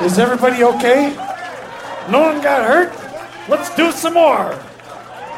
Is everybody okay? No one got hurt? Let's do some more.